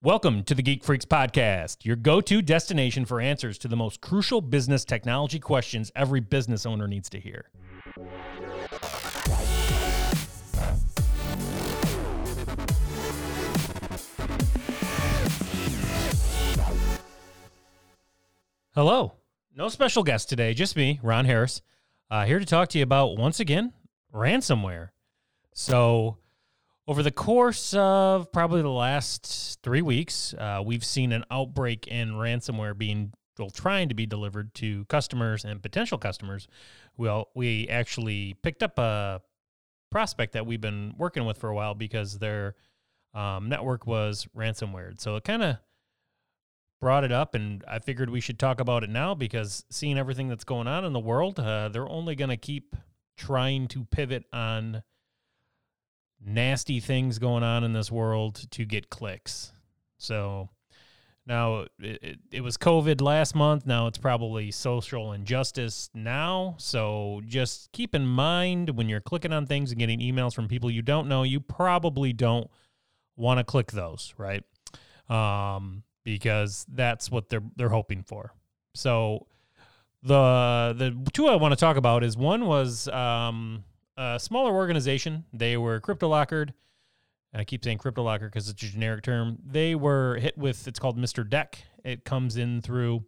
Welcome to the Geek Freaks Podcast, your go to destination for answers to the most crucial business technology questions every business owner needs to hear. Hello. No special guest today, just me, Ron Harris, uh, here to talk to you about, once again, ransomware. So, over the course of probably the last three weeks, uh, we've seen an outbreak in ransomware being well, trying to be delivered to customers and potential customers. Well, we actually picked up a prospect that we've been working with for a while because their um, network was ransomware. So it kind of brought it up, and I figured we should talk about it now because seeing everything that's going on in the world, uh, they're only going to keep trying to pivot on nasty things going on in this world to get clicks. So now it, it, it, was COVID last month. Now it's probably social injustice now. So just keep in mind when you're clicking on things and getting emails from people you don't know, you probably don't want to click those, right? Um, because that's what they're they're hoping for. So the the two I want to talk about is one was um, a smaller organization. They were CryptoLockered. And I keep saying CryptoLocker because it's a generic term. They were hit with it's called Mr. Deck. It comes in through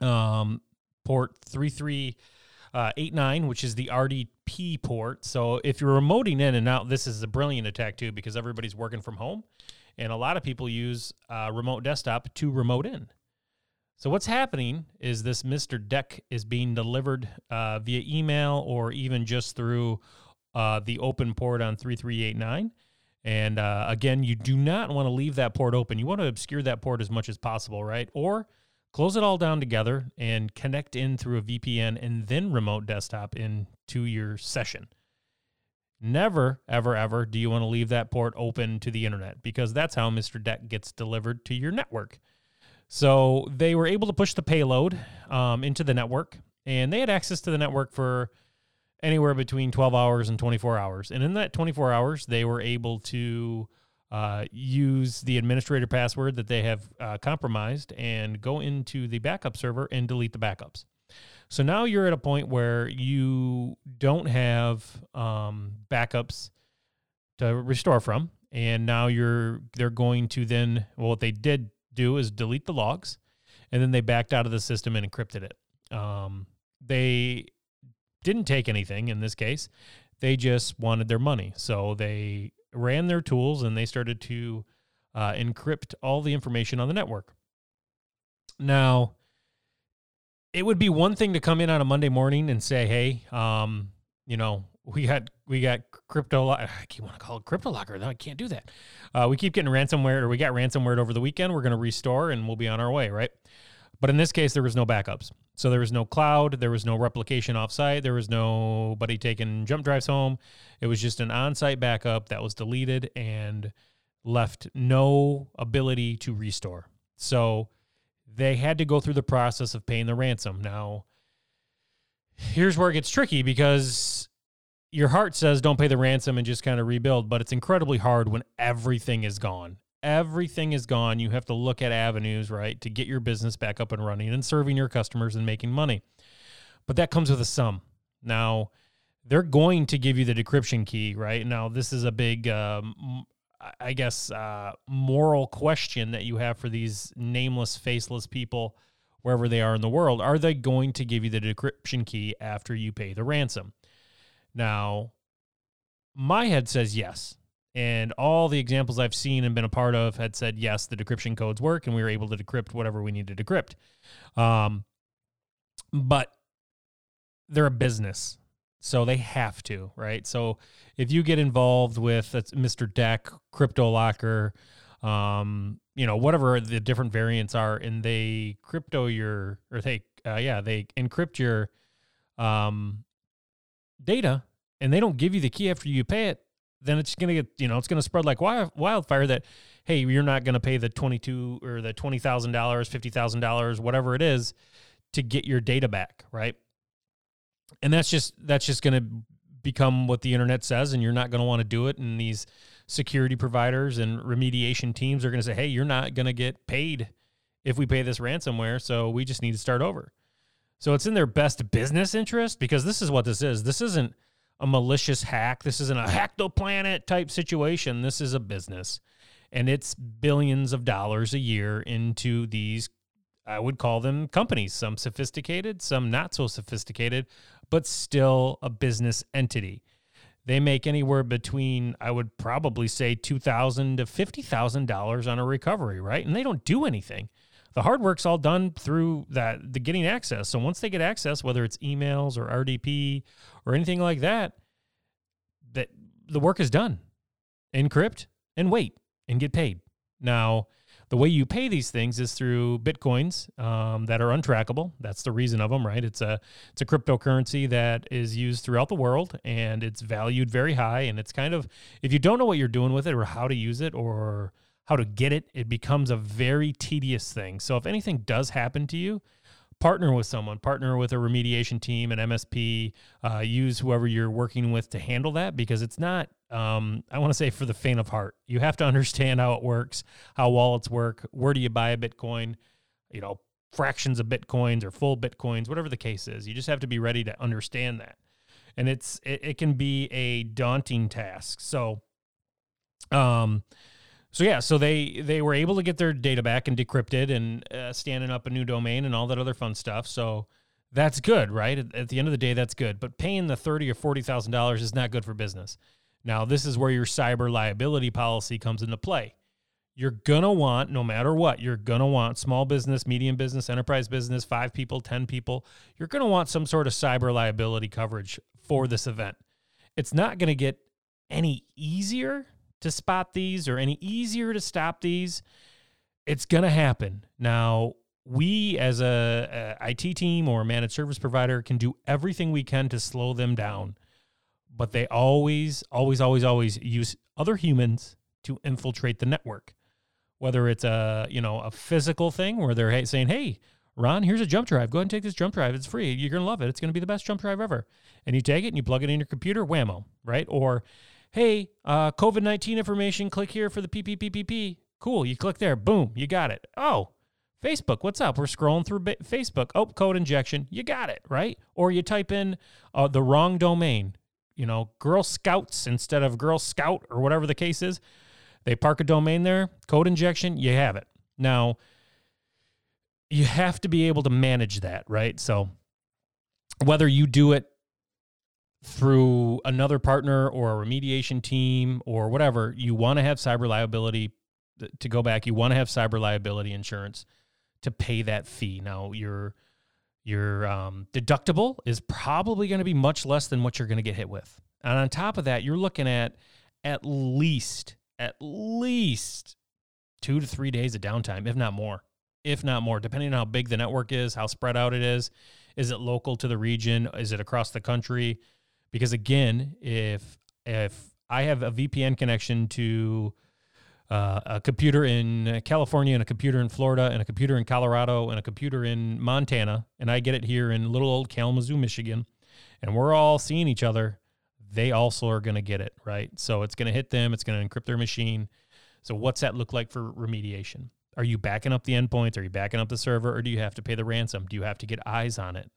um, port 3389, uh, which is the RDP port. So if you're remoting in and out, this is a brilliant attack too because everybody's working from home. And a lot of people use uh, remote desktop to remote in. So what's happening is this Mr. Deck is being delivered uh, via email or even just through uh, the open port on 3389. And uh, again, you do not want to leave that port open. You want to obscure that port as much as possible, right? Or close it all down together and connect in through a VPN and then remote desktop into your session. Never, ever, ever do you want to leave that port open to the internet because that's how Mr. Deck gets delivered to your network. So they were able to push the payload um, into the network, and they had access to the network for anywhere between 12 hours and 24 hours. And in that 24 hours, they were able to uh, use the administrator password that they have uh, compromised and go into the backup server and delete the backups. So now you're at a point where you don't have um, backups to restore from, and now you're they're going to then well what they did do is delete the logs, and then they backed out of the system and encrypted it. Um, they didn't take anything in this case; they just wanted their money. So they ran their tools and they started to uh, encrypt all the information on the network. Now, it would be one thing to come in on a Monday morning and say, "Hey, um, you know, we got we got crypto. I keep want to call it crypto locker. No, I can't do that. Uh, we keep getting ransomware, or we got ransomware over the weekend. We're going to restore, and we'll be on our way, right? But in this case, there was no backups. So there was no cloud, there was no replication offsite, there was nobody taking jump drives home. It was just an on-site backup that was deleted and left no ability to restore. So they had to go through the process of paying the ransom. Now, here's where it gets tricky because your heart says don't pay the ransom and just kind of rebuild, but it's incredibly hard when everything is gone. Everything is gone. You have to look at avenues, right, to get your business back up and running and serving your customers and making money. But that comes with a sum. Now, they're going to give you the decryption key, right? Now, this is a big, um, I guess, uh, moral question that you have for these nameless, faceless people wherever they are in the world. Are they going to give you the decryption key after you pay the ransom? Now, my head says yes. And all the examples I've seen and been a part of had said yes, the decryption codes work, and we were able to decrypt whatever we need to decrypt. Um, but they're a business, so they have to, right? So if you get involved with Mr. Deck, Crypto Locker, um, you know, whatever the different variants are, and they crypto your, or they, uh, yeah, they encrypt your um, data and they don't give you the key after you pay it, then it's going to get, you know, it's going to spread like wildfire that, hey, you're not going to pay the 22 or the $20,000, $50,000, whatever it is to get your data back, right? And that's just, that's just going to become what the internet says, and you're not going to want to do it. And these security providers and remediation teams are going to say, hey, you're not going to get paid if we pay this ransomware. So we just need to start over. So it's in their best business interest because this is what this is. This isn't a malicious hack. This isn't a hack the planet type situation. This is a business. And it's billions of dollars a year into these, I would call them companies, some sophisticated, some not so sophisticated, but still a business entity. They make anywhere between, I would probably say, 2,000 to $50,000 on a recovery, right? And they don't do anything the hard work's all done through that the getting access. So once they get access, whether it's emails or RDP or anything like that, that the work is done. Encrypt and wait and get paid. Now, the way you pay these things is through bitcoins um, that are untrackable. That's the reason of them, right? It's a it's a cryptocurrency that is used throughout the world and it's valued very high. And it's kind of if you don't know what you're doing with it or how to use it or how to get it, it becomes a very tedious thing. So if anything does happen to you, partner with someone, partner with a remediation team, an MSP, uh, use whoever you're working with to handle that because it's not, um, I want to say for the faint of heart. You have to understand how it works, how wallets work, where do you buy a Bitcoin, you know, fractions of Bitcoins or full Bitcoins, whatever the case is. You just have to be ready to understand that. And it's, it, it can be a daunting task. So, um, so yeah, so they they were able to get their data back and decrypted and uh, standing up a new domain and all that other fun stuff. So that's good, right? At, at the end of the day, that's good. But paying the thirty or forty thousand dollars is not good for business. Now, this is where your cyber liability policy comes into play. You're gonna want, no matter what, you're gonna want small business, medium business, enterprise business, five people, ten people. You're gonna want some sort of cyber liability coverage for this event. It's not gonna get any easier to spot these or any easier to stop these, it's going to happen. Now, we as a, a, IT team or a managed service provider can do everything we can to slow them down, but they always, always, always, always use other humans to infiltrate the network. Whether it's a you know a physical thing where they're saying, "Hey, Ron, here's a jump drive. Go ahead and take this jump drive. It's free. You're gonna love it. It's gonna be the best jump drive ever." And you take it and you plug it in your computer, whammo, right? Or hey, uh, COVID 19 information, click here for the PPPPP. Cool. You click there. Boom. You got it. Oh, Facebook, what's up? We're scrolling through Facebook. Oh, code injection. You got it, right? Or you type in uh, the wrong domain, you know, Girl Scouts instead of Girl Scout or whatever the case is. They park a domain there, code injection, you have it. Now, you have to be able to manage that, right? So, whether you do it through another partner or a remediation team or whatever, you want to have cyber liability to go back. You want to have cyber liability insurance to pay that fee. Now your your um, deductible is probably going to be much less than what you're going to get hit with, and on top of that, you're looking at at least at least two to three days of downtime, if not more, if not more, depending on how big the network is, how spread out it is. Is it local to the region? Is it across the country? Because again, if if I have a VPN connection to uh, a computer in California and a computer in Florida and a computer in Colorado and a computer in Montana, and I get it here in little old Kalamazoo, Michigan, and we're all seeing each other, they also are going to get it, right? So it's going to hit them, it's going to encrypt their machine. So, what's that look like for remediation? Are you backing up the endpoints? Are you backing up the server? Or do you have to pay the ransom? Do you have to get eyes on it?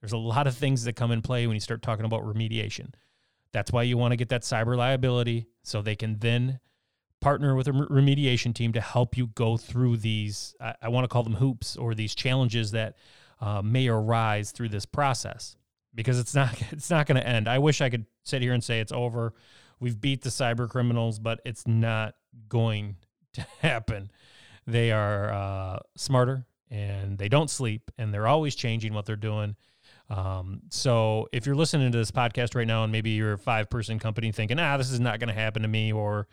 There's a lot of things that come in play when you start talking about remediation. That's why you want to get that cyber liability so they can then partner with a remediation team to help you go through these, I, I want to call them hoops or these challenges that uh, may arise through this process because it's not it's not going to end. I wish I could sit here and say it's over. We've beat the cyber criminals, but it's not going to happen. They are uh, smarter and they don't sleep and they're always changing what they're doing. Um, so if you're listening to this podcast right now and maybe you're a five person company thinking, ah, this is not going to happen to me or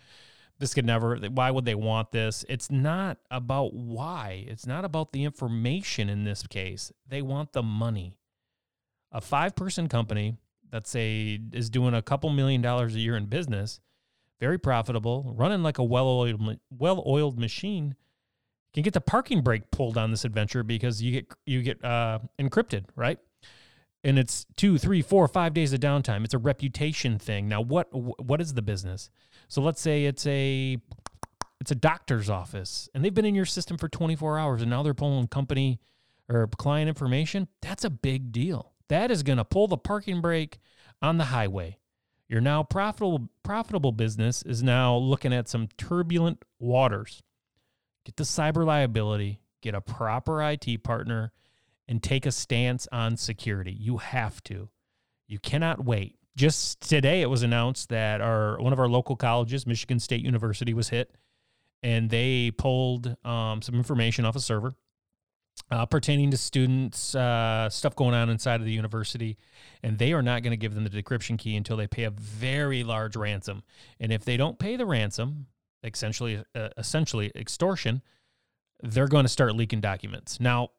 this could never, why would they want this? It's not about why. It's not about the information in this case. They want the money. A five person company that say is doing a couple million dollars a year in business, very profitable, running like a well-oiled well-oiled machine, can get the parking brake pulled on this adventure because you get you get uh, encrypted, right? And it's two, three, four, five days of downtime. It's a reputation thing. Now, what what is the business? So let's say it's a it's a doctor's office, and they've been in your system for 24 hours, and now they're pulling company or client information. That's a big deal. That is going to pull the parking brake on the highway. Your now profitable profitable business is now looking at some turbulent waters. Get the cyber liability, get a proper IT partner, and take a stance on security. You have to. You cannot wait. Just today, it was announced that our one of our local colleges, Michigan State University, was hit, and they pulled um, some information off a server uh, pertaining to students, uh, stuff going on inside of the university, and they are not going to give them the decryption key until they pay a very large ransom. And if they don't pay the ransom, essentially, uh, essentially extortion, they're going to start leaking documents. Now,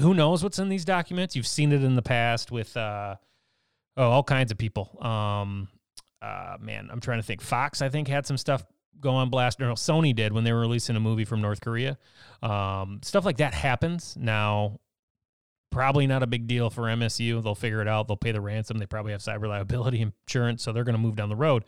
who knows what's in these documents? You've seen it in the past with uh, oh, all kinds of people. Um, uh, man, I'm trying to think. Fox, I think, had some stuff go on blast. No, Sony did when they were releasing a movie from North Korea. Um, stuff like that happens now. Probably not a big deal for MSU. They'll figure it out. They'll pay the ransom. They probably have cyber liability insurance, so they're going to move down the road.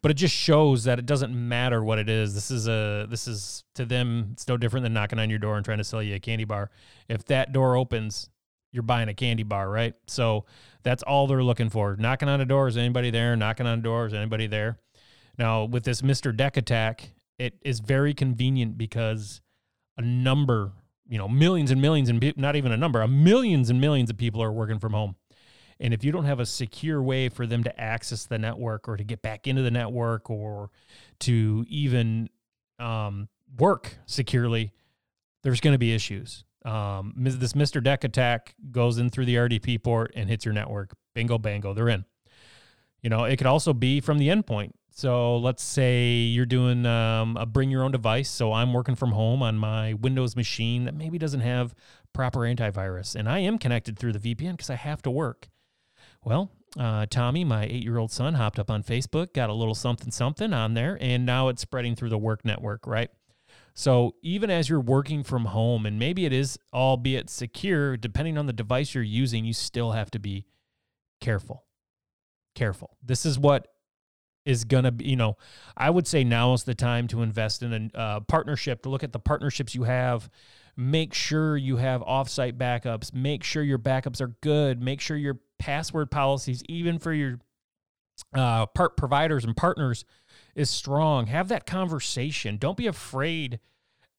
But it just shows that it doesn't matter what it is. This is a this is to them. It's no different than knocking on your door and trying to sell you a candy bar. If that door opens, you're buying a candy bar, right? So that's all they're looking for. Knocking on a door, is anybody there? Knocking on a door, is anybody there? Now, with this Mr. Deck attack, it is very convenient because a number, you know, millions and millions and not even a number, a millions and millions of people are working from home. And if you don't have a secure way for them to access the network or to get back into the network or to even um, work securely, there's going to be issues. Um, this Mr. Deck attack goes in through the RDP port and hits your network. Bingo, bango, they're in. You know, it could also be from the endpoint. So let's say you're doing um, a bring your own device. So I'm working from home on my Windows machine that maybe doesn't have proper antivirus, and I am connected through the VPN because I have to work. Well, uh, Tommy, my eight year old son, hopped up on Facebook, got a little something something on there, and now it's spreading through the work network, right? So even as you're working from home, and maybe it is albeit secure, depending on the device you're using, you still have to be careful. Careful. This is what is going to be, you know, I would say now is the time to invest in a uh, partnership, to look at the partnerships you have. Make sure you have offsite backups. Make sure your backups are good. Make sure your password policies, even for your uh, part providers and partners, is strong. Have that conversation. Don't be afraid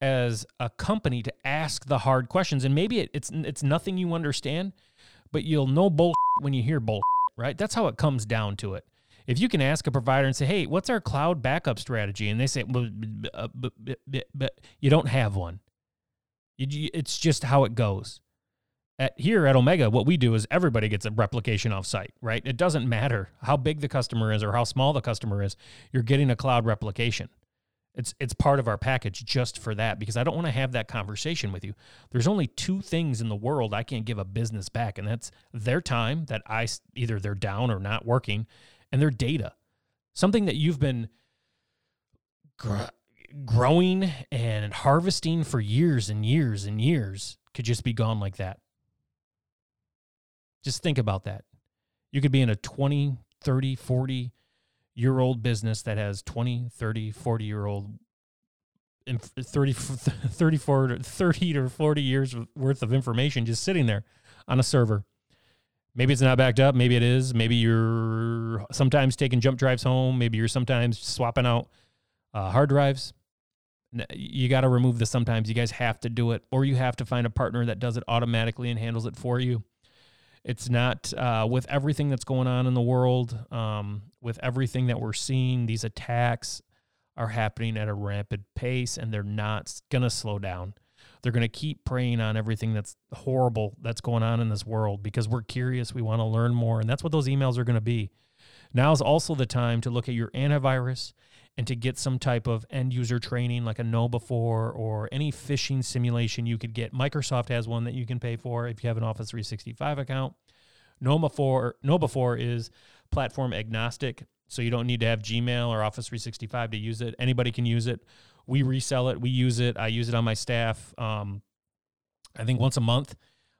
as a company to ask the hard questions. And maybe it, it's it's nothing you understand, but you'll know bull when you hear bull. Right? That's how it comes down to it if you can ask a provider and say, "Hey, what's our cloud backup strategy?" and they say, "Well, but, but you don't have one," it's just how it goes. At, here at Omega, what we do is everybody gets a replication offsite, right? It doesn't matter how big the customer is or how small the customer is, you're getting a cloud replication. It's it's part of our package just for that because I don't want to have that conversation with you. There's only two things in the world I can't give a business back, and that's their time that I either they're down or not working, and their data. Something that you've been growing and harvesting for years and years and years could just be gone like that. Just think about that. You could be in a 20, 30, 40 year old business that has 20, 30, 40 year old 30, 30, 40, 30 or 40 years worth of information just sitting there on a server Maybe it's not backed up. Maybe it is. Maybe you're sometimes taking jump drives home. Maybe you're sometimes swapping out uh, hard drives. You got to remove this sometimes. You guys have to do it, or you have to find a partner that does it automatically and handles it for you. It's not uh, with everything that's going on in the world, um, with everything that we're seeing, these attacks are happening at a rapid pace and they're not going to slow down. They're going to keep preying on everything that's horrible that's going on in this world because we're curious. We want to learn more. And that's what those emails are going to be. Now is also the time to look at your antivirus and to get some type of end user training like a KnowBe4 or any phishing simulation you could get. Microsoft has one that you can pay for if you have an Office 365 account. KnowBe4, KnowBe4 is platform agnostic, so you don't need to have Gmail or Office 365 to use it. Anybody can use it we resell it. We use it. I use it on my staff. Um, I think once a month.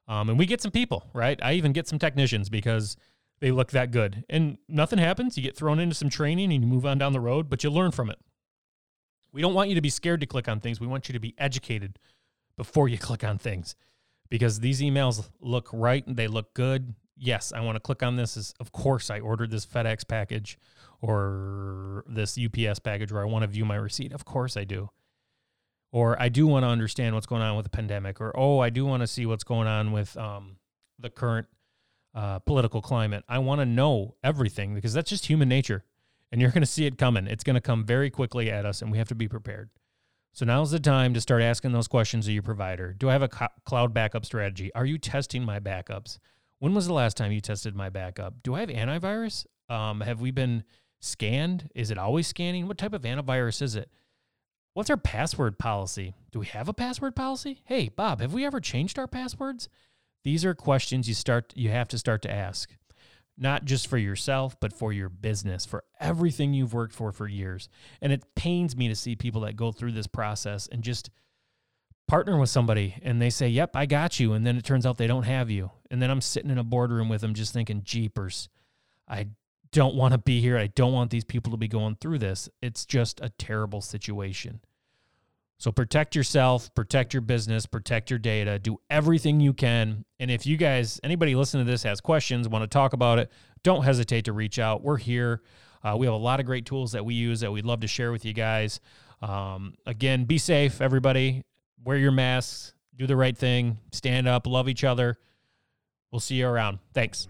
Um, and we get some people, right? I even get some technicians because they look that good. And nothing happens. You get thrown into some training and you move on down the road, but you learn from it. We don't want you to be scared to click on things. We want you to be educated before you click on things because these emails look right and they look good. Yes, I want to click on this. Is of course I ordered this FedEx package or this UPS package or I want to view my receipt. Of course I do. Or I do want to understand what's going on with the pandemic or oh, I do want to see what's going on with um, the current uh, political climate. I want to know everything because that's just human nature and you're going to see it coming. It's going to come very quickly at us, and we have to be prepared. So now's the time to start asking those questions of your provider. Do I have a co- cloud backup strategy? Are you testing my backups? When was the last time you tested my backup? Do I have antivirus? Um, have we been scanned? Is it always scanning? What type of antivirus is it? What's our password policy? Do we have a password policy? Hey, Bob, have we ever changed our passwords? These are questions you start you have to start to ask not just for yourself, but for your business, for everything you've worked for for years. And it pains me to see people that go through this process and just partner with somebody and they say, Yep, I got you. And then it turns out they don't have you. And then I'm sitting in a boardroom with them just thinking, Jeepers, I don't want to be here. I don't want these people to be going through this. It's just a terrible situation. So protect yourself, protect your business, protect your data, do everything you can. And if you guys, anybody listening to this has questions, want to talk about it, don't hesitate to reach out. We're here. Uh, we have a lot of great tools that we use that we'd love to share with you guys. Um, again, be safe, everybody. Wear your masks, do the right thing, stand up, love each other. We'll see you around. Thanks.